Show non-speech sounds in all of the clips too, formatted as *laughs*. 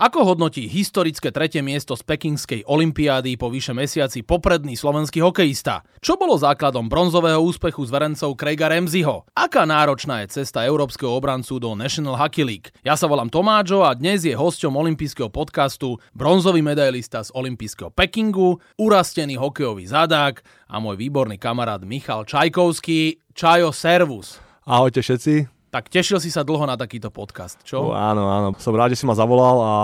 Ako hodnotí historické tretie miesto z pekingskej olympiády po vyše mesiaci popredný slovenský hokejista? Čo bolo základom bronzového úspechu s verencov Craiga Ramseyho? Aká náročná je cesta európskeho obrancu do National Hockey League? Ja sa volám Tomáčo a dnes je hosťom olympijského podcastu bronzový medailista z olympijského Pekingu, urastený hokejový zadák a môj výborný kamarát Michal Čajkovský. Čajo, servus. Ahojte všetci. Tak tešil si sa dlho na takýto podcast, čo? No, áno, áno. Som rád, že si ma zavolal a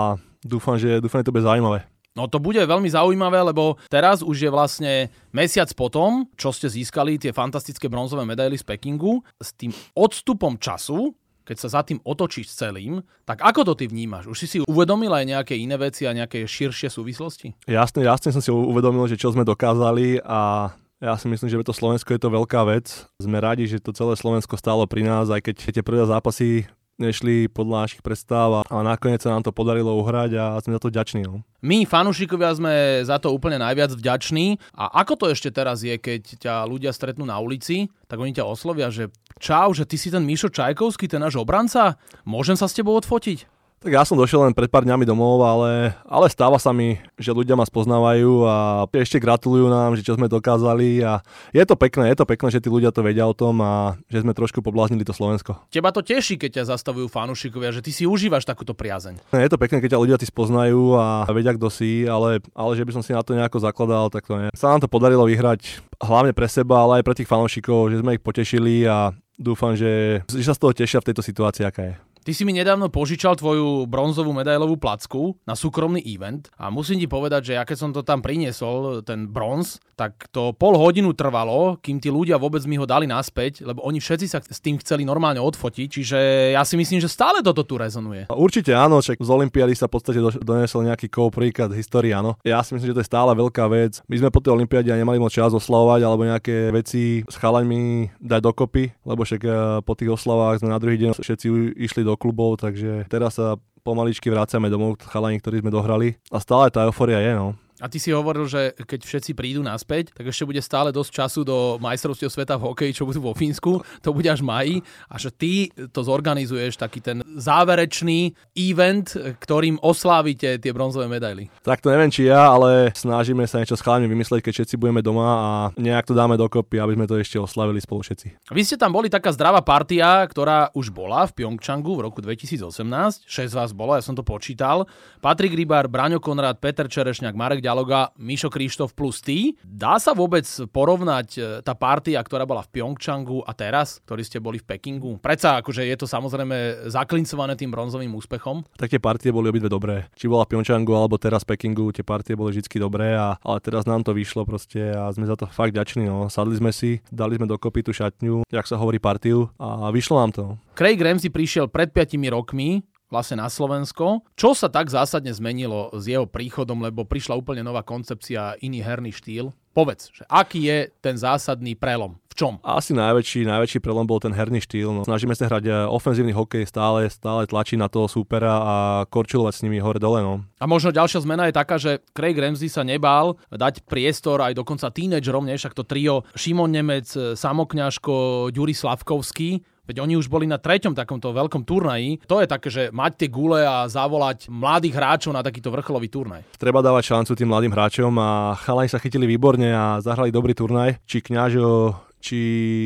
dúfam, že, dúfam, že to bude zaujímavé. No to bude veľmi zaujímavé, lebo teraz už je vlastne mesiac potom, čo ste získali tie fantastické bronzové medaily z Pekingu, s tým odstupom času, keď sa za tým otočíš celým, tak ako to ty vnímaš? Už si si uvedomil aj nejaké iné veci a nejaké širšie súvislosti? Jasne, jasne som si uvedomil, že čo sme dokázali a ja si myslím, že to Slovensko je to veľká vec. Sme radi, že to celé Slovensko stálo pri nás, aj keď tie prvé zápasy nešli podľa našich predstav a nakoniec sa nám to podarilo uhrať a sme za to vďační. No. My, fanúšikovia, sme za to úplne najviac vďační. A ako to ešte teraz je, keď ťa ľudia stretnú na ulici, tak oni ťa oslovia, že čau, že ty si ten Mišo Čajkovský, ten náš obranca, môžem sa s tebou odfotiť? Tak ja som došiel len pred pár dňami domov, ale, ale stáva sa mi, že ľudia ma spoznávajú a ešte gratulujú nám, že čo sme dokázali a je to pekné, je to pekné, že tí ľudia to vedia o tom a že sme trošku pobláznili to Slovensko. Teba to teší, keď ťa zastavujú fanúšikovia, že ty si užívaš takúto priazeň. Je to pekné, keď ťa ľudia ty spoznajú a vedia, kto si, ale, ale že by som si na to nejako zakladal, tak to nie. Sa nám to podarilo vyhrať hlavne pre seba, ale aj pre tých fanúšikov, že sme ich potešili a dúfam, že, že sa z toho tešia v tejto situácii, aká je. Ty si mi nedávno požičal tvoju bronzovú medailovú placku na súkromný event a musím ti povedať, že ja keď som to tam priniesol, ten bronz, tak to pol hodinu trvalo, kým tí ľudia vôbec mi ho dali naspäť, lebo oni všetci sa s tým chceli normálne odfotiť, čiže ja si myslím, že stále toto tu rezonuje. Určite áno, však z Olympiády sa v podstate donesol nejaký kov príklad histórii, áno. Ja si myslím, že to je stále veľká vec. My sme po tej Olympiáde nemali moc čas oslavovať alebo nejaké veci s chalaňmi dať dokopy, lebo však eh, po tých oslavách sme na druhý deň všetci išli do klubov, takže teraz sa pomaličky vrácame domov, chalani, ktorí sme dohrali. A stále tá euforia je, no. A ty si hovoril, že keď všetci prídu naspäť, tak ešte bude stále dosť času do majstrovstiev sveta v hokeji, čo budú vo Fínsku, to bude až maji, a že ty to zorganizuješ, taký ten záverečný event, ktorým oslávite tie bronzové medaily. Tak to neviem, či ja, ale snažíme sa niečo s chalami vymyslieť, keď všetci budeme doma a nejak to dáme dokopy, aby sme to ešte oslavili spolu všetci. Vy ste tam boli taká zdravá partia, ktorá už bola v Pyeongchangu v roku 2018. 6 vás bolo, ja som to počítal. Patrik Rybar, Braňo Konrad, Peter Čerešňák, Marek Ďaloga, Mišo Krištof plus ty. Dá sa vôbec porovnať e, tá partia, ktorá bola v Pyeongchangu a teraz, ktorí ste boli v Pekingu? Predsa akože je to samozrejme zaklincované tým bronzovým úspechom. Tak tie partie boli obidve dobré. Či bola v Pyeongchangu alebo teraz v Pekingu, tie partie boli vždy dobré, a, ale teraz nám to vyšlo proste a sme za to fakt ďační. No. Sadli sme si, dali sme dokopy tú šatňu, jak sa hovorí partiu a vyšlo nám to. Craig Ramsey prišiel pred 5 rokmi vlastne na Slovensko. Čo sa tak zásadne zmenilo s jeho príchodom, lebo prišla úplne nová koncepcia, iný herný štýl? Povedz, že aký je ten zásadný prelom? V čom? Asi najväčší, najväčší prelom bol ten herný štýl. No. Snažíme sa hrať eh, ofenzívny hokej, stále, stále tlačí na toho súpera a korčilovať s nimi hore-dole. No. A možno ďalšia zmena je taká, že Craig Ramsey sa nebál dať priestor aj dokonca tínedžerom, však to trio Šimon Nemec, Samokňaško, Ďuri Slavkovský, Veď oni už boli na treťom takomto veľkom turnaji. To je také, že mať tie gule a zavolať mladých hráčov na takýto vrcholový turnaj. Treba dávať šancu tým mladým hráčom a chalani sa chytili výborne a zahrali dobrý turnaj. Či Kňažo, či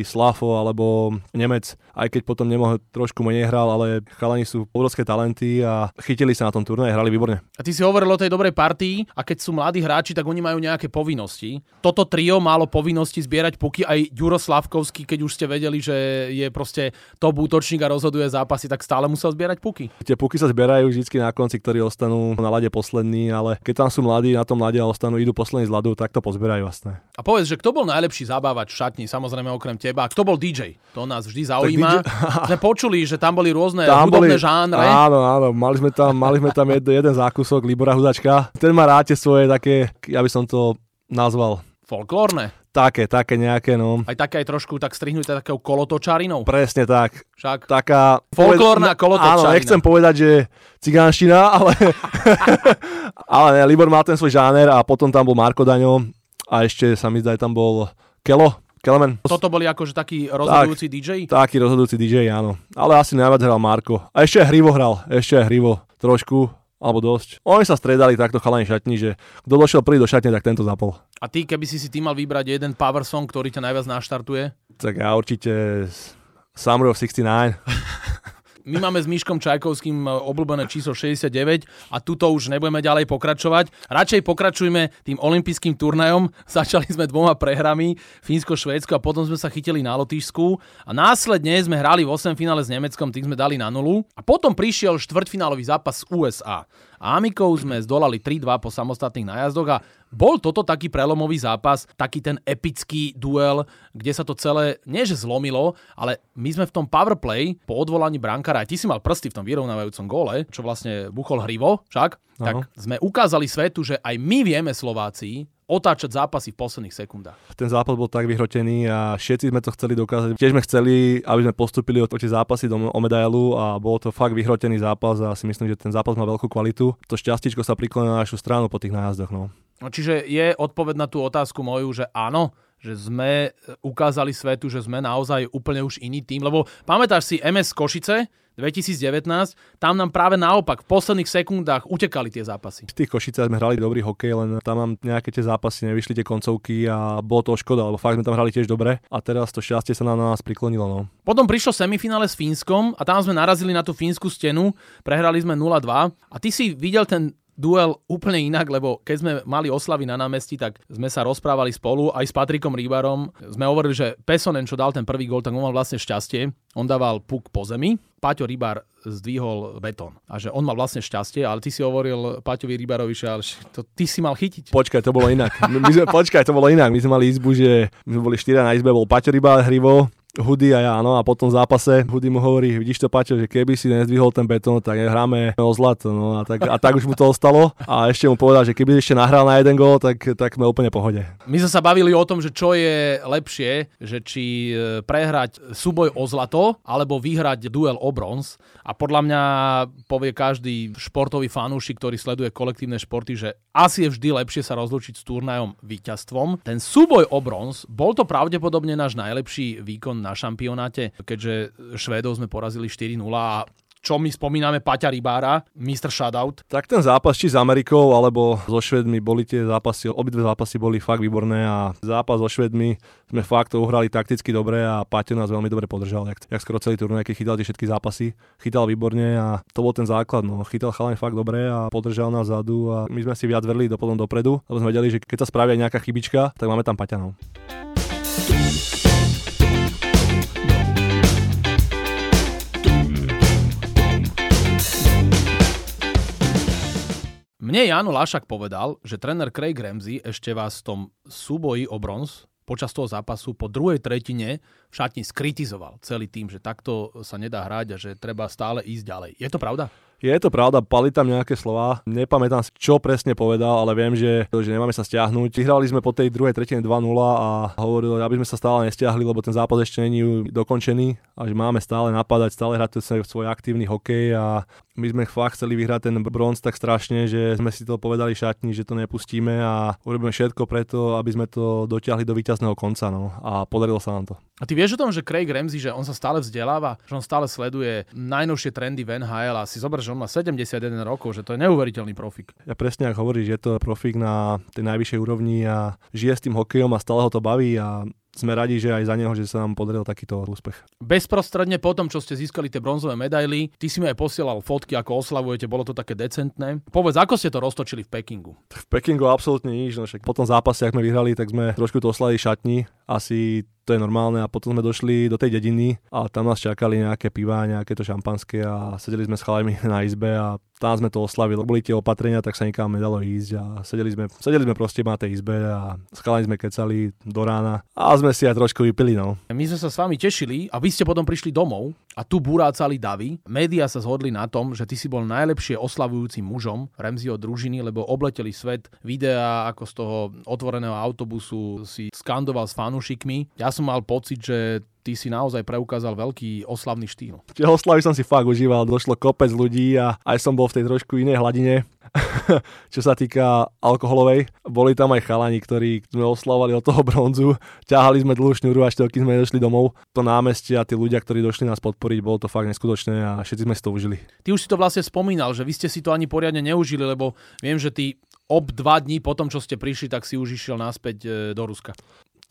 Slafo alebo Nemec, aj keď potom nemohol trošku menej hral, ale chalani sú obrovské talenty a chytili sa na tom turnaji, hrali výborne. A ty si hovoril o tej dobrej partii a keď sú mladí hráči, tak oni majú nejaké povinnosti. Toto trio malo povinnosti zbierať puky aj Ďuro Slavkovský, keď už ste vedeli, že je proste top útočník a rozhoduje zápasy, tak stále musel zbierať puky. Tie puky sa zbierajú vždy na konci, ktorí ostanú na lade poslední, ale keď tam sú mladí na tom lade a ostanú, idú poslední z ľadu, tak to pozbierajú vlastne. A povedz, že kto bol najlepší zabávač v šatni? samozrejme okrem teba. Kto bol DJ? To nás vždy zaujíma. DJ... *laughs* sme počuli, že tam boli rôzne tam hudobné boli... žánre. Áno, áno, mali sme tam, mali sme tam jed, jeden zákusok Libora Hudačka. Ten má ráte svoje také, ja by som to nazval... Folklórne? Také, také nejaké, no. Aj také aj trošku tak strihnuté takou kolotočarinou. Presne tak. Však. Taká... Folklórna poved... kolotočarina. Áno, nechcem povedať, že cigánština, ale... *laughs* ale ne, Libor má ten svoj žáner a potom tam bol Marko Daňo a ešte sa mi zdá, tam bol Kelo, Kelemen. Toto boli akože taký rozhodujúci tak, DJ? Taký rozhodujúci DJ, áno. Ale asi najviac hral Marko. A ešte Hrivo hral, ešte Hrivo trošku. alebo dosť. Oni sa stredali takto chalani šatni, že kto došiel prvý do šatne, tak tento zapol. A ty, keby si si ty mal vybrať jeden power song, ktorý ťa najviac naštartuje? Tak ja určite Summer of 69. *laughs* My máme s Myškom Čajkovským e, obľúbené číslo 69 a tuto už nebudeme ďalej pokračovať. Radšej pokračujme tým olympijským turnajom. *laughs* Začali sme dvoma prehrami, Fínsko-Švédsko a potom sme sa chytili na Lotyšsku a následne sme hrali v 8 finále s Nemeckom, tým sme dali na nulu a potom prišiel štvrťfinálový zápas s USA. Amikov sme zdolali 3-2 po samostatných nájazdoch a bol toto taký prelomový zápas, taký ten epický duel, kde sa to celé, nie že zlomilo, ale my sme v tom powerplay po odvolaní brankára, aj ty si mal prsty v tom vyrovnávajúcom gole, čo vlastne buchol hrivo, však, tak sme ukázali svetu, že aj my vieme Slováci otáčať zápasy v posledných sekundách. Ten zápas bol tak vyhrotený a všetci sme to chceli dokázať. Tiež sme chceli, aby sme postupili o tie zápasy do, o medailu a bol to fakt vyhrotený zápas a si myslím, že ten zápas má veľkú kvalitu. To šťastíčko sa priklonilo na našu stranu po tých nájazdoch. No. no. Čiže je odpoveď na tú otázku moju, že áno, že sme ukázali svetu, že sme naozaj úplne už iný tým, lebo pamätáš si MS Košice, 2019, tam nám práve naopak v posledných sekundách utekali tie zápasy. V tých Košicách sme hrali dobrý hokej, len tam nám nejaké tie zápasy nevyšli tie koncovky a bolo to škoda, lebo fakt sme tam hrali tiež dobre a teraz to šťastie sa na nás priklonilo. No. Potom prišlo semifinále s Fínskom a tam sme narazili na tú fínsku stenu, prehrali sme 0-2 a ty si videl ten duel úplne inak, lebo keď sme mali oslavy na námestí, tak sme sa rozprávali spolu aj s Patrikom Rýbarom. Sme hovorili, že Pesonen, čo dal ten prvý gol, tak on mal vlastne šťastie. On dával puk po zemi, Paťo Rybár zdvihol betón. A že on mal vlastne šťastie, ale ty si hovoril Paťovi Rybarovi, že to ty si mal chytiť. Počkaj, to bolo inak. My sme, počkaj, to bolo inak. My sme mali izbu, že my sme boli štyria na izbe, bol Paťo Rybár, Hrivo, Hudy a ja, no a potom v zápase Hudy mu hovorí, vidíš to Paťo, že keby si nezdvihol ten betón, tak hráme o zlato, no a tak, a tak už mu to ostalo a ešte mu povedal, že keby ešte nahral na jeden gól, tak, tak sme úplne pohode. My sme sa bavili o tom, že čo je lepšie, že či e, prehrať súboj o zlato, alebo vyhrať duel o bronz a podľa mňa povie každý športový fanúšik, ktorý sleduje kolektívne športy, že asi je vždy lepšie sa rozlučiť s turnajom víťazstvom. Ten súboj o bronz, bol to pravdepodobne náš najlepší výkon na šampionáte, keďže Švédov sme porazili 4-0 a čo my spomíname Paťa Rybára, Mr. Shutout. Tak ten zápas či s Amerikou alebo so Švedmi boli tie zápasy, obidve zápasy boli fakt výborné a zápas so Švedmi sme fakt uhrali takticky dobre a Paťo nás veľmi dobre podržal, jak, jak skoro celý turnaj, keď chytal tie všetky zápasy, chytal výborne a to bol ten základ, no. chytal chalani fakt dobre a podržal nás zadu a my sme si viac verili do potom dopredu, lebo sme vedeli, že keď sa spraví aj nejaká chybička, tak máme tam Paťa, Mne Jano Lašak povedal, že tréner Craig Ramsey ešte vás v tom súboji o bronz počas toho zápasu po druhej tretine v šatni skritizoval celý tým, že takto sa nedá hrať a že treba stále ísť ďalej. Je to pravda? Je to pravda, pali tam nejaké slova. Nepamätám si, čo presne povedal, ale viem, že, že nemáme sa stiahnuť. Vyhrali sme po tej druhej tretine 2-0 a hovoril, aby sme sa stále nestiahli, lebo ten zápas ešte není dokončený a že máme stále napadať, stále hrať svoj aktívny hokej a my sme fakt chceli vyhrať ten bronz tak strašne, že sme si to povedali šatni, že to nepustíme a urobíme všetko preto, aby sme to dotiahli do víťazného konca. No. A podarilo sa nám to. A ty vieš o tom, že Craig Ramsey, že on sa stále vzdeláva, že on stále sleduje najnovšie trendy v NHL a si zober, že on má 71 rokov, že to je neuveriteľný profik. Ja presne ako hovoríš, je to profik na tej najvyššej úrovni a žije s tým hokejom a stále ho to baví a sme radi, že aj za neho, že sa nám podaril takýto úspech. Bezprostredne po tom, čo ste získali tie bronzové medaily, ty si mi aj posielal fotky, ako oslavujete, bolo to také decentné. Povedz, ako ste to roztočili v Pekingu? V Pekingu absolútne nič, no však po tom zápase, ak sme vyhrali, tak sme trošku to oslavili šatni, asi to je normálne a potom sme došli do tej dediny a tam nás čakali nejaké piva, nejaké to šampanské a sedeli sme s chalami *laughs* na izbe a tam sme to oslavili. Boli tie opatrenia, tak sa nikam nedalo ísť a sedeli sme, sedeli sme proste na tej izbe a s sme kecali do rána a sme si aj trošku vypili. No. My sme sa s vami tešili a vy ste potom prišli domov a tu burácali davy. Média sa zhodli na tom, že ty si bol najlepšie oslavujúcim mužom Remziho družiny, lebo obleteli svet videá, ako z toho otvoreného autobusu si skandoval s fanúšikmi. Ja som mal pocit, že ty si naozaj preukázal veľký oslavný štýl. Tie oslavy som si fakt užíval, došlo kopec ľudí a aj som bol v tej trošku inej hladine čo sa týka alkoholovej. Boli tam aj chalani, ktorí sme oslavovali od toho bronzu. Ťahali sme dlhú šnúru, až to, kým sme došli domov. To námestie a tí ľudia, ktorí došli nás podporiť, bolo to fakt neskutočné a všetci sme si to užili. Ty už si to vlastne spomínal, že vy ste si to ani poriadne neužili, lebo viem, že ty ob dva dní po tom, čo ste prišli, tak si už išiel naspäť e, do Ruska.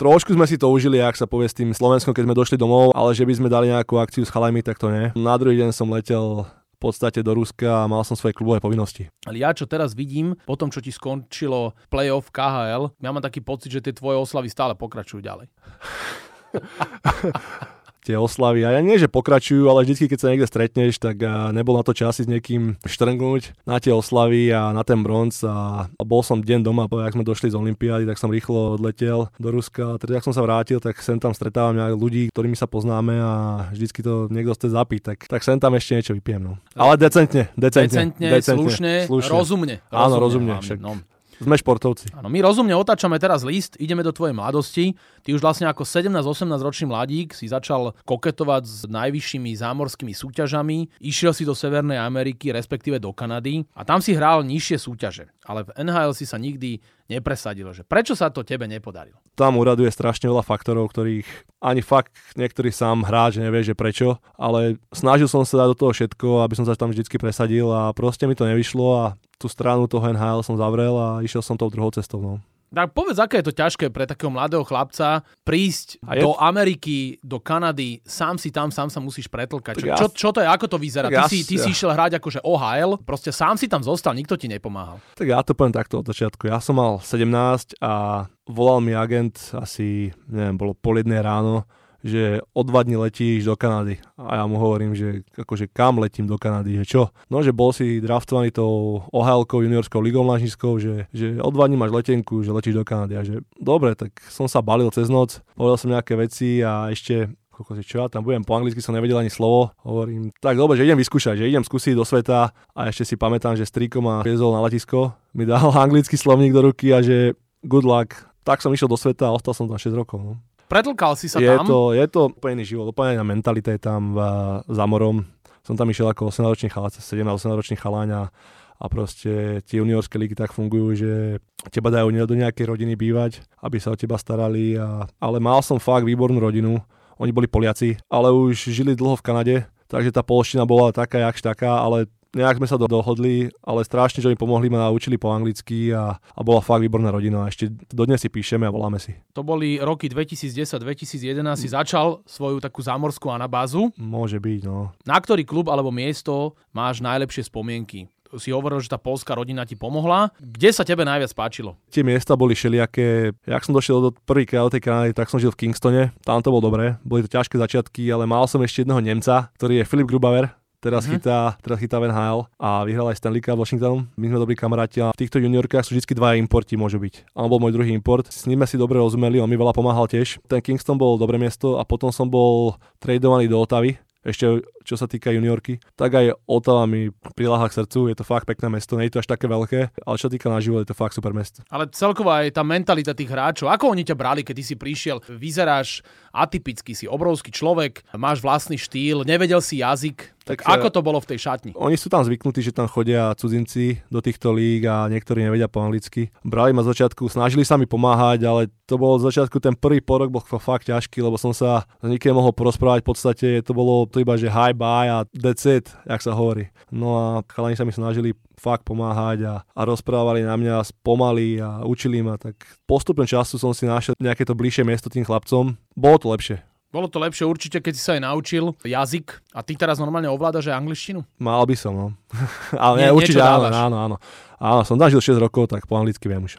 Trošku sme si to užili, ak sa povie s tým Slovenskom, keď sme došli domov, ale že by sme dali nejakú akciu s chalami, tak to nie. Na druhý deň som letel podstate do Ruska a mal som svoje klubové povinnosti. Ale ja čo teraz vidím, po tom, čo ti skončilo playoff KHL, ja mám taký pocit, že tie tvoje oslavy stále pokračujú ďalej. *laughs* tie oslavy. A ja nie, že pokračujú, ale vždy, keď sa niekde stretneš, tak nebol na to čas s niekým štrngnúť na tie oslavy a na ten bronz. A, bol som deň doma, ak sme došli z Olympiády, tak som rýchlo odletel do Ruska. Teda, ak som sa vrátil, tak sem tam stretávam ľudí, ktorými sa poznáme a vždycky to niekto chce zapiť, tak, tak sem tam ešte niečo vypijem. No. Ale decentne, decentne. Decentne, decentne slušne, slušne, rozumne. Áno, rozumne. rozumne však. No. Sme športovci. Áno, my rozumne otáčame teraz list, ideme do tvojej mladosti. Ty už vlastne ako 17-18 ročný mladík si začal koketovať s najvyššími zámorskými súťažami, išiel si do Severnej Ameriky, respektíve do Kanady a tam si hral nižšie súťaže. Ale v NHL si sa nikdy nepresadilo. Že prečo sa to tebe nepodarilo? Tam uraduje strašne veľa faktorov, ktorých ani fakt niektorý sám hráč nevie, že prečo, ale snažil som sa dať do toho všetko, aby som sa tam vždy presadil a proste mi to nevyšlo a tú stranu toho NHL som zavrel a išiel som tou druhou cestou. No. Tak povedz, aké je to ťažké pre takého mladého chlapca prísť je... do Ameriky, do Kanady, sám si tam, sám sa musíš pretlkať. Čo, ja... čo, čo to je, ako to vyzerá? Ty, ja... si, ty si išiel hrať akože OHL, proste sám si tam zostal, nikto ti nepomáhal. Tak ja to poviem takto od začiatku. Ja som mal 17 a volal mi agent asi, neviem, bolo pol jednej ráno, že o dva dní letíš do Kanady. A ja mu hovorím, že akože kam letím do Kanady, že čo? No, že bol si draftovaný tou ohl juniorskou ligou mlážnickou, že, že o dva dní máš letenku, že letíš do Kanady. A že dobre, tak som sa balil cez noc, povedal som nejaké veci a ešte si čo ja tam budem, po anglicky som nevedel ani slovo. Hovorím, tak dobre, že idem vyskúšať, že idem skúsiť do sveta a ešte si pamätám, že strýko ma viezol na letisko, mi dal *laughs* anglický slovník do ruky a že good luck. Tak som išiel do sveta a ostal som tam 6 rokov. No. Pretlkal si sa je tam? To, je to úplne iný život, úplne iná mentalita je tam v, za morom. Som tam išiel ako 8-ročný chalán, 17-8-ročný chaláň a proste tie juniorské ligy tak fungujú, že teba dajú do nejakej rodiny bývať, aby sa o teba starali. A, ale mal som fakt výbornú rodinu. Oni boli Poliaci, ale už žili dlho v Kanade, takže tá polština bola taká, jakž taká, ale nejak sme sa dohodli, ale strašne, že mi pomohli, ma naučili po anglicky a, a bola fakt výborná rodina. A ešte dodnes si píšeme a voláme si. To boli roky 2010-2011, si začal svoju takú zámorskú anabázu. Môže byť, no. Na ktorý klub alebo miesto máš najlepšie spomienky? si hovoril, že tá polská rodina ti pomohla. Kde sa tebe najviac páčilo? Tie miesta boli všelijaké. Jak som došiel do prvýkrát do tej Kanady, tak som žil v Kingstone. Tam to bolo dobré. Boli to ťažké začiatky, ale mal som ešte jedného Nemca, ktorý je Filip Grubauer teraz, mm-hmm. chytá, teraz chytá Van Hale a vyhral aj Stanley Cup Washingtonom. My sme dobrí kamaráti a v týchto juniorkách sú vždy dvaja importi môžu byť. On bol môj druhý import, s ním si dobre rozumeli, on mi veľa pomáhal tiež. Ten Kingston bol dobré miesto a potom som bol tradovaný do Otavy, ešte čo sa týka juniorky, tak aj Otava mi priláha k srdcu, je to fakt pekné mesto, nie je to až také veľké, ale čo sa týka na život, je to fakt super mesto. Ale celkovo aj tá mentalita tých hráčov, ako oni ťa brali, keď ty si prišiel, vyzeráš atypický, si obrovský človek, máš vlastný štýl, nevedel si jazyk, tak, tak ako to bolo v tej šatni? Oni sú tam zvyknutí, že tam chodia cudzinci do týchto líg a niektorí nevedia po anglicky. Brali ma z začiatku, snažili sa mi pomáhať, ale to bolo z začiatku ten prvý porok bol fakt ťažký, lebo som sa s nikým mohol porozprávať. V podstate to bolo to iba, že hi, bye a that's it, jak sa hovorí. No a chalani sa mi snažili fakt pomáhať a, a rozprávali na mňa pomaly a učili ma, tak postupom času som si našiel nejaké to bližšie miesto tým chlapcom. Bolo to lepšie. Bolo to lepšie určite, keď si sa aj naučil jazyk a ty teraz normálne ovládaš aj angličtinu? Mal by som, no. *laughs* Ale Nie, určite áno, áno, áno. Áno, som zažil 6 rokov, tak po anglicky viem už.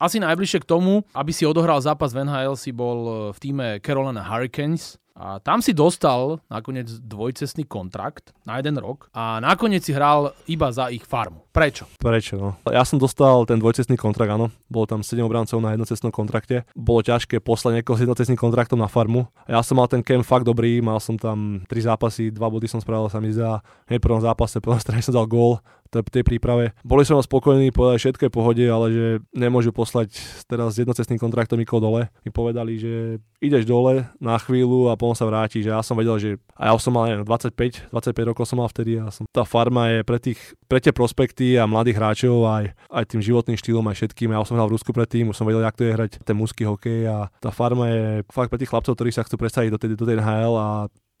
Asi najbližšie k tomu, aby si odohral zápas v NHL, si bol v týme Carolina Hurricanes a tam si dostal nakoniec dvojcestný kontrakt na jeden rok a nakoniec si hral iba za ich farmu. Prečo? Prečo, no. Ja som dostal ten dvojcestný kontrakt, áno. Bolo tam 7 obrancov na jednocestnom kontrakte. Bolo ťažké poslať niekoho s jednocestným kontraktom na farmu. Ja som mal ten camp fakt dobrý, mal som tam 3 zápasy, 2 body som spravil sa mi za hneď prvom zápase, prvom strane som dal gól, tej príprave. Boli som spokojní, povedali všetko je pohode, ale že nemôžu poslať teraz s jednocestným kontraktom nikoho dole. Mi povedali, že ideš dole na chvíľu a potom sa vráti, že ja som vedel, že a ja som mal neviem, 25, 25 rokov som mal vtedy a som, tá farma je pre, tých, pre tie prospekty a mladých hráčov aj, aj tým životným štýlom aj všetkým. Ja som hral v Rusku predtým, už som vedel, jak to je hrať ten mužský hokej a tá farma je fakt pre tých chlapcov, ktorí sa chcú predstaviť do tej, do tej NHL a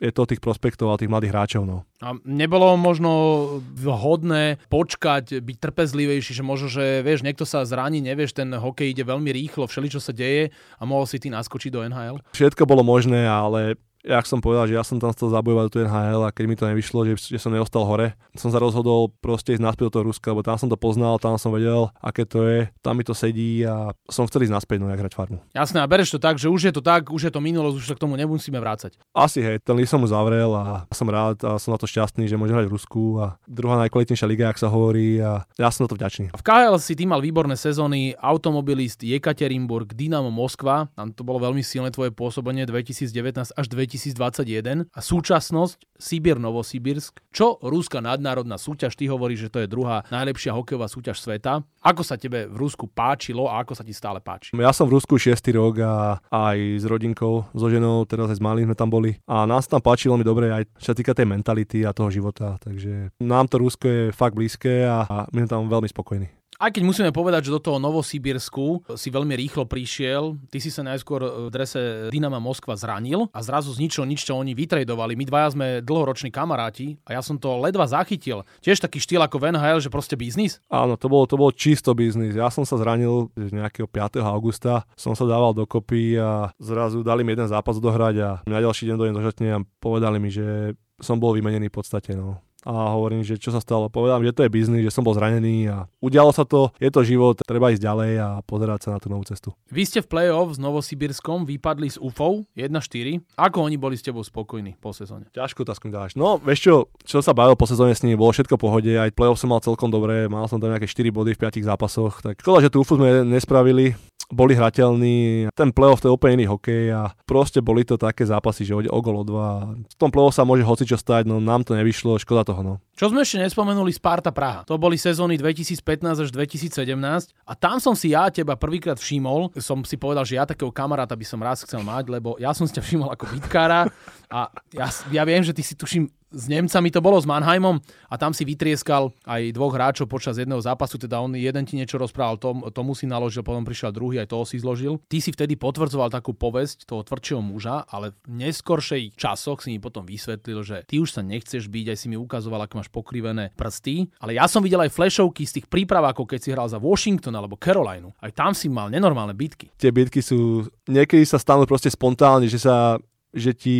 je to tých prospektov a tých mladých hráčov. No. A nebolo možno vhodné počkať, byť trpezlivejší, že možno, že vieš, niekto sa zraní, nevieš, ten hokej ide veľmi rýchlo, všeli, čo sa deje a mohol si ty naskočiť do NHL? Všetko bolo možné, ale jak som povedal, že ja som tam chcel zabojovať do NHL a keď mi to nevyšlo, že, že som neostal hore, som sa rozhodol proste ísť naspäť do toho Ruska, lebo tam som to poznal, tam som vedel, aké to je, tam mi to sedí a som chcel ísť naspäť, no jak hrať farmu. Jasné, a bereš to tak, že už je to tak, už je to minulosť, už sa k tomu nemusíme vrácať. Asi hej, ten list som už zavrel a som rád a som na to šťastný, že môžem hrať v Rusku a druhá najkvalitnejšia liga, ak sa hovorí a ja som na to vďačný. V KHL si ty mal výborné sezóny, automobilist Jekaterinburg, Dynamo Moskva, tam to bolo veľmi silné tvoje pôsobenie 2019 až 2000 2021 a súčasnosť Sibir Novosibirsk. Čo Ruská nadnárodná súťaž? Ty hovoríš, že to je druhá najlepšia hokejová súťaž sveta. Ako sa tebe v Rusku páčilo a ako sa ti stále páči? Ja som v Rusku 6 rok a aj s rodinkou, so ženou, teraz aj s malým sme tam boli. A nás tam páčilo mi dobre aj čo sa týka tej mentality a toho života. Takže nám to Rusko je fakt blízke a my sme tam veľmi spokojní. Aj keď musíme povedať, že do toho Novosibirsku si veľmi rýchlo prišiel, ty si sa najskôr v drese Dynama Moskva zranil a zrazu z ničoho nič, čo oni vytredovali. My dvaja sme dlhoroční kamaráti a ja som to ledva zachytil. Tiež taký štýl ako Van Hale, že proste biznis? Áno, to bolo, to bolo čisto biznis. Ja som sa zranil nejakého 5. augusta, som sa dával dokopy a zrazu dali mi jeden zápas dohrať a na ďalší deň dojem do a povedali mi, že som bol vymenený v podstate. No a hovorím, že čo sa stalo. Povedám, že to je biznis, že som bol zranený a udialo sa to, je to život, treba ísť ďalej a pozerať sa na tú novú cestu. Vy ste v play-off s Novosibirskom vypadli z UFO 1-4. Ako oni boli s tebou spokojní po sezóne? Ťažko to dáš. No, vieš čo, čo sa bavilo po sezóne s nimi, bolo všetko v pohode, aj play-off som mal celkom dobre, mal som tam nejaké 4 body v 5 zápasoch, tak škoda, že tú UFO sme nespravili, boli hrateľní. Ten playoff to je úplne iný hokej a proste boli to také zápasy, že o gol o dva. V tom playoff sa môže hocičo stať, no nám to nevyšlo, škoda toho. No. Čo sme ešte nespomenuli, Sparta Praha. To boli sezóny 2015 až 2017 a tam som si ja teba prvýkrát všimol. Som si povedal, že ja takého kamaráta by som raz chcel mať, lebo ja som si ťa všimol ako bitkára a ja, ja viem, že ty si tuším s Nemcami to bolo s Mannheimom a tam si vytrieskal aj dvoch hráčov počas jedného zápasu, teda on jeden ti niečo rozprával, tom, tomu si naložil, potom prišiel druhý, aj toho si zložil. Ty si vtedy potvrdzoval takú povesť toho tvrdšieho muža, ale v neskoršej časoch si mi potom vysvetlil, že ty už sa nechceš byť, aj si mi ukazoval, ako máš pokrivené prsty, ale ja som videl aj flashovky z tých prípravákov, keď si hral za Washington alebo Carolinu. Aj tam si mal nenormálne bitky. Tie bitky sú, niekedy sa stanú proste spontánne, že sa že ti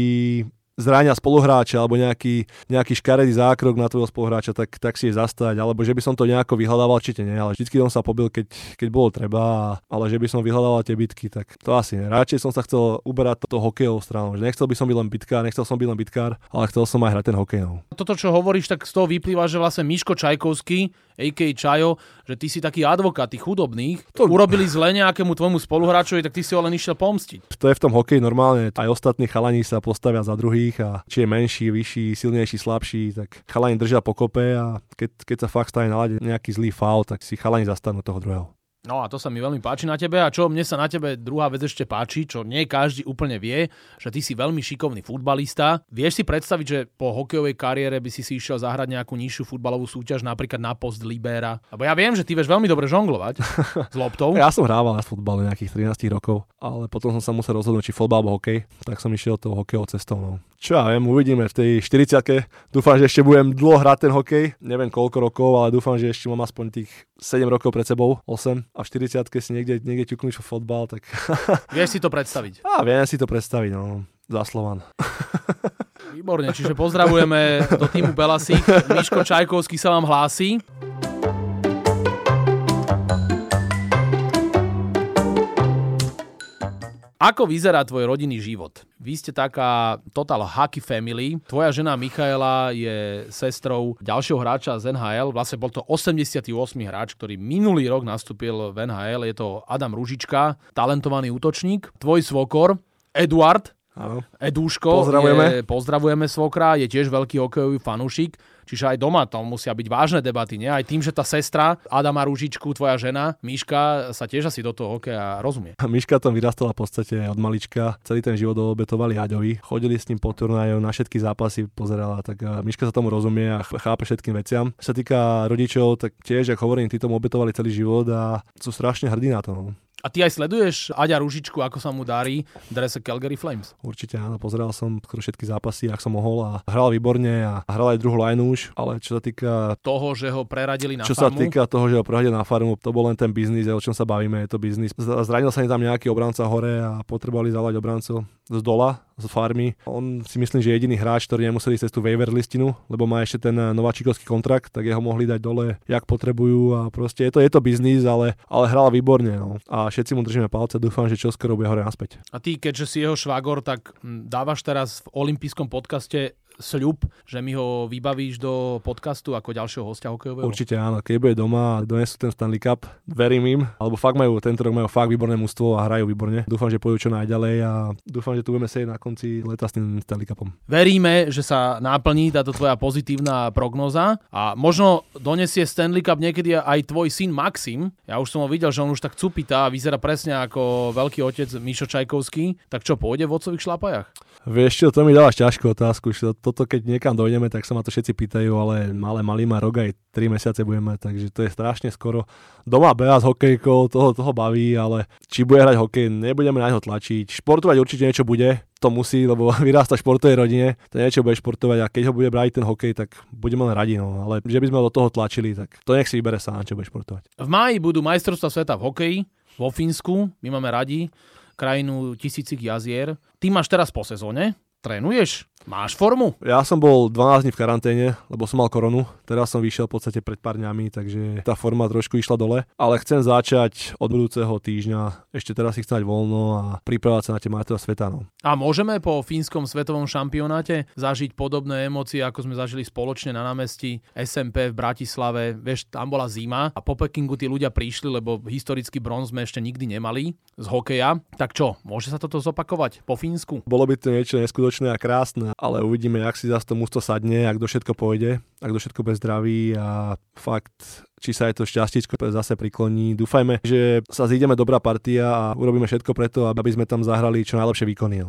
zrania spoluhráča alebo nejaký, nejaký škaredý zákrok na tvojho spoluhráča, tak, tak si je zastať. Alebo že by som to nejako vyhľadával, určite nie, ale vždy som sa pobil, keď, keď bolo treba, ale že by som vyhľadával tie bitky, tak to asi nie. Radšej som sa chcel uberať to hokejovou stranou. Že nechcel by som byť len bitkár, nechcel som byť len bitkár, ale chcel som aj hrať ten hokej. No. Toto, čo hovoríš, tak z toho vyplýva, že vlastne Miško Čajkovský, a.k. Čajo, že ty si taký advokát tých chudobných, to... urobili zle nejakému tvojmu spoluhráčovi, tak ty si ho len išiel pomstiť. To je v tom hokeji normálne. Aj ostatní chalani sa postavia za druhých a či je menší, vyšší, silnejší, slabší, tak chalani držia pokope a keď, keď sa fakt stane na nejaký zlý faul, tak si chalani zastanú toho druhého. No a to sa mi veľmi páči na tebe a čo mne sa na tebe druhá vec ešte páči, čo nie každý úplne vie, že ty si veľmi šikovný futbalista. Vieš si predstaviť, že po hokejovej kariére by si si išiel zahrať nejakú nižšiu futbalovú súťaž, napríklad na post libéra? Lebo ja viem, že ty vieš veľmi dobre žonglovať s loptou. *laughs* Ja som hrával na futbale nejakých 13 rokov, ale potom som sa musel rozhodnúť, či futbal alebo hokej, tak som išiel tou hokejovou cestou. No. Čo ja viem, uvidíme v tej 40 Dúfam, že ešte budem dlho hrať ten hokej. Neviem koľko rokov, ale dúfam, že ešte mám aspoň tých 7 rokov pred sebou, 8 a v 40 si niekde, niekde ťuknúť fotbal, tak... *laughs* Vieš si to predstaviť? Á, viem si to predstaviť, no. Za Slovan. Výborne, čiže pozdravujeme do týmu Belasík. Miško Čajkovský sa vám hlási. Ako vyzerá tvoj rodinný život? Vy ste taká total hockey family. Tvoja žena Michaela je sestrou ďalšieho hráča z NHL. Vlastne bol to 88. hráč, ktorý minulý rok nastúpil v NHL. Je to Adam Ružička, talentovaný útočník. Tvoj svokor, Eduard, Áno. Edúško, Pozdravujeme. Je, pozdravujeme svokra, je tiež veľký hokejový fanúšik, čiže aj doma tam musia byť vážne debaty, nie? Aj tým, že tá sestra Adama Rúžičku, tvoja žena, Miška, sa tiež asi do toho hokeja rozumie. A Miška tam vyrastala v podstate od malička. Celý ten život obetovali Aďovi. Chodili s ním po turnajoch, na všetky zápasy pozerala, tak a Miška sa tomu rozumie a ch- chápe všetkým veciam. Čo sa týka rodičov, tak tiež, ako hovorím, tí tomu obetovali celý život a sú strašne hrdí na to. A ty aj sleduješ Aďa Rúžičku, ako sa mu darí v drese Calgary Flames? Určite áno, pozeral som skoro všetky zápasy, ak som mohol a hral výborne a hral aj druhú line už, ale čo sa týka Toho, že ho preradili na čo sa farmu? týka toho, že ho prohadia na farmu, to bol len ten biznis, o čom sa bavíme, je to biznis. Zranil sa im tam nejaký obranca hore a potrebovali zalať obrancov z dola, z farmy. On si myslím, že je jediný hráč, ktorý nemuseli ísť cez tú waiver listinu, lebo má ešte ten eh, nováčikovský kontrakt, tak jeho mohli dať dole, jak potrebujú a proste je to, je to biznis, ale, ale hral výborne. No. A všetci mu držíme palce, dúfam, že čoskoro bude hore naspäť. A ty, keďže si jeho švagor, tak hm, dávaš teraz v olympijskom podcaste sľub, že mi ho vybavíš do podcastu ako ďalšieho hostia hokejového? Určite áno, keď bude doma a donesú ten Stanley Cup, verím im, alebo fakt majú, tento rok majú fakt výborné mužstvo a hrajú výborne. Dúfam, že pôjdu čo najďalej a dúfam, že tu budeme sedieť na konci leta s tým Stanley Cupom. Veríme, že sa naplní táto tvoja pozitívna prognoza a možno donesie Stanley Cup niekedy aj tvoj syn Maxim. Ja už som ho videl, že on už tak cupitá a vyzerá presne ako veľký otec Mišo Čajkovský. Tak čo, pôjde v otcových šlapajach? Vieš čo, to mi dávaš ťažkú otázku. že Toto keď niekam dojdeme, tak sa ma to všetci pýtajú, ale malé malý má rok aj 3 mesiace budeme, takže to je strašne skoro. Doma beha s hokejkou, toho, toho baví, ale či bude hrať hokej, nebudeme na neho tlačiť. Športovať určite niečo bude, to musí, lebo *laughs* vyrasta športovej rodine, to niečo bude športovať a keď ho bude brať ten hokej, tak budeme len radi, no. ale že by sme ho do toho tlačili, tak to nech si vybere sám, čo bude športovať. V máji budú majstrovstvá sveta v hokeji vo Fínsku. My máme radi krajinu tisícich jazier. Ty máš teraz po sezóne, trénuješ, máš formu. Ja som bol 12 dní v karanténe, lebo som mal koronu. Teraz som vyšiel v podstate pred pár dňami, takže tá forma trošku išla dole. Ale chcem začať od budúceho týždňa. Ešte teraz si chcem mať voľno a pripravovať sa na tie majstrovstvá sveta. No. A môžeme po fínskom svetovom šampionáte zažiť podobné emócie, ako sme zažili spoločne na námestí SMP v Bratislave. Vieš, tam bola zima a po Pekingu tí ľudia prišli, lebo historický bronz sme ešte nikdy nemali z hokeja. Tak čo, môže sa toto zopakovať po Fínsku? Bolo by to niečo neskutočné a krásne, ale uvidíme, jak si zase to mústvo sadne, ak do všetko pôjde, ak do všetko bez zdraví a fakt či sa aj to šťastíčko zase prikloní. Dúfajme, že sa zídeme dobrá partia a urobíme všetko preto, aby sme tam zahrali čo najlepšie výkony.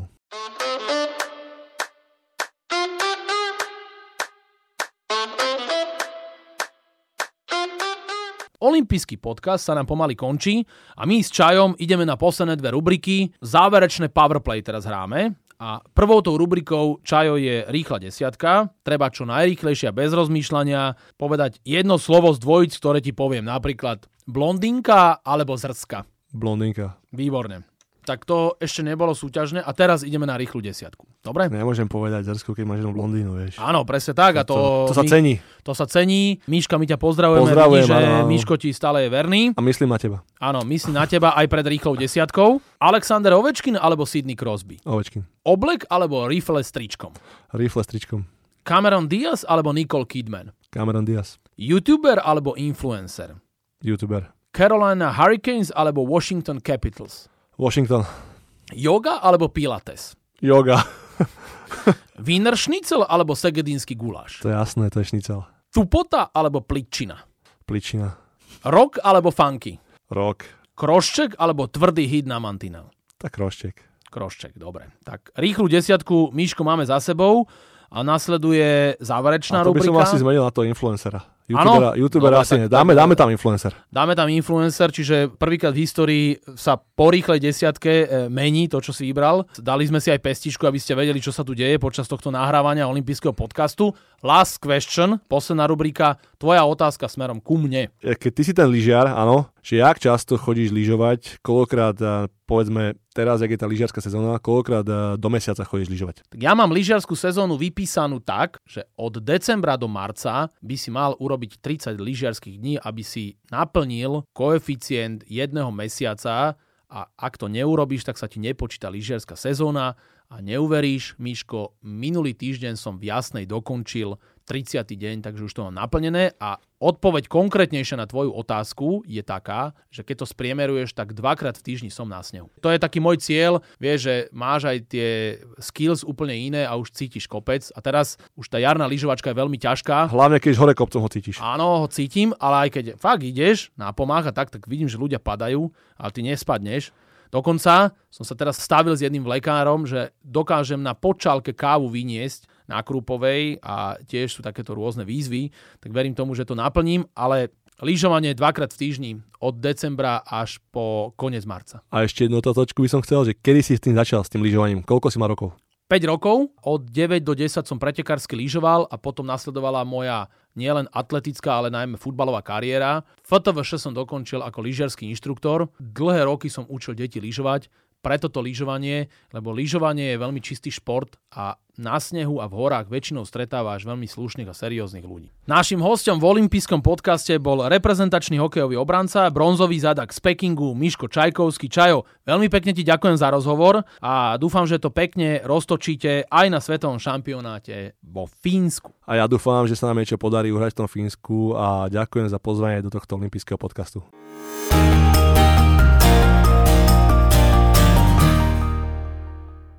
Olympijský podcast sa nám pomaly končí a my s Čajom ideme na posledné dve rubriky. Záverečné powerplay teraz hráme. A prvou tou rubrikou Čajo je rýchla desiatka. Treba čo najrýchlejšie a bez rozmýšľania povedať jedno slovo z dvojic, ktoré ti poviem. Napríklad blondinka alebo zrska. Blondinka. Výborne. Tak to ešte nebolo súťažné a teraz ideme na rýchlu desiatku. Dobre? Nemôžem povedať zrsku, keď máš jednu blondínu, vieš. Áno, presne tak. A to, to, to sa my- cení. To sa cení. Míška, my ťa pozdravujeme. Pozdravujem, Vidí, že áno. Míško ti stále je verný. A myslím na teba. Áno, myslím na teba aj pred rýchlou desiatkou. Alexander Ovečkin alebo Sidney Crosby? Ovečkin. Oblek alebo rifle s tričkom? Rifle s tričkom. Cameron Diaz alebo Nicole Kidman? Cameron Diaz. YouTuber alebo influencer? YouTuber. Carolina Hurricanes alebo Washington Capitals? Washington. Yoga alebo Pilates? Yoga. *laughs* Wiener Schnitzel alebo segedínsky guláš? To je jasné, to je šnicel. Tupota alebo pličina? Pličina. Rock alebo funky? Rok. Krošček alebo tvrdý hit na mantinel? Tak roštek. Krošček, dobre. Tak rýchlu desiatku, Míško, máme za sebou a nasleduje záverečná A to by som rubrika. asi zmenil na to influencera. YouTubera, YouTubera Dobre, asi tak-. Dáme, dáme tam influencer. Dáme tam influencer, čiže prvýkrát v histórii sa po rýchlej desiatke e, mení to, čo si vybral. Dali sme si aj pestičku, aby ste vedeli, čo sa tu deje počas tohto nahrávania olympijského podcastu. Last question, posledná rubrika, tvoja otázka smerom ku mne. E, Keď ty si ten lyžiar, áno, že jak často chodíš lyžovať, koľkokrát, a povedzme, teraz, jak je tá lyžiarská sezóna, koľkokrát do mesiaca chodíš lyžovať? Tak ja mám lyžiarskú sezónu vypísanú tak, že od decembra do marca by si mal urobiť 30 lyžiarských dní, aby si naplnil koeficient jedného mesiaca. A ak to neurobíš, tak sa ti nepočíta lyžiarská sezóna. A neuveríš, Miško, minulý týždeň som v Jasnej dokončil 30. deň, takže už to mám naplnené a odpoveď konkrétnejšia na tvoju otázku je taká, že keď to spriemeruješ, tak dvakrát v týždni som na snehu. To je taký môj cieľ, vieš, že máš aj tie skills úplne iné a už cítiš kopec a teraz už tá jarná lyžovačka je veľmi ťažká. Hlavne keď hore kopcom ho cítiš. Áno, ho cítim, ale aj keď fakt ideš na pomáha tak, tak vidím, že ľudia padajú, ale ty nespadneš. Dokonca som sa teraz stavil s jedným lekárom, že dokážem na počálke kávu vyniesť na Krúpovej a tiež sú takéto rôzne výzvy, tak verím tomu, že to naplním, ale lyžovanie dvakrát v týždni od decembra až po koniec marca. A ešte jednu otázočku by som chcel, že kedy si s tým začal, s tým lyžovaním? Koľko si má rokov? 5 rokov, od 9 do 10 som pretekársky lyžoval a potom nasledovala moja nielen atletická, ale najmä futbalová kariéra. FTVŠ som dokončil ako lyžiarsky inštruktor. Dlhé roky som učil deti lyžovať preto to lyžovanie, lebo lyžovanie je veľmi čistý šport a na snehu a v horách väčšinou stretávaš veľmi slušných a serióznych ľudí. Našim hostom v olympijskom podcaste bol reprezentačný hokejový obranca, bronzový zadak z Pekingu, Miško Čajkovský. Čajo, veľmi pekne ti ďakujem za rozhovor a dúfam, že to pekne roztočíte aj na svetovom šampionáte vo Fínsku. A ja dúfam, že sa nám niečo podarí uhrať v tom Fínsku a ďakujem za pozvanie do tohto olympijského podcastu.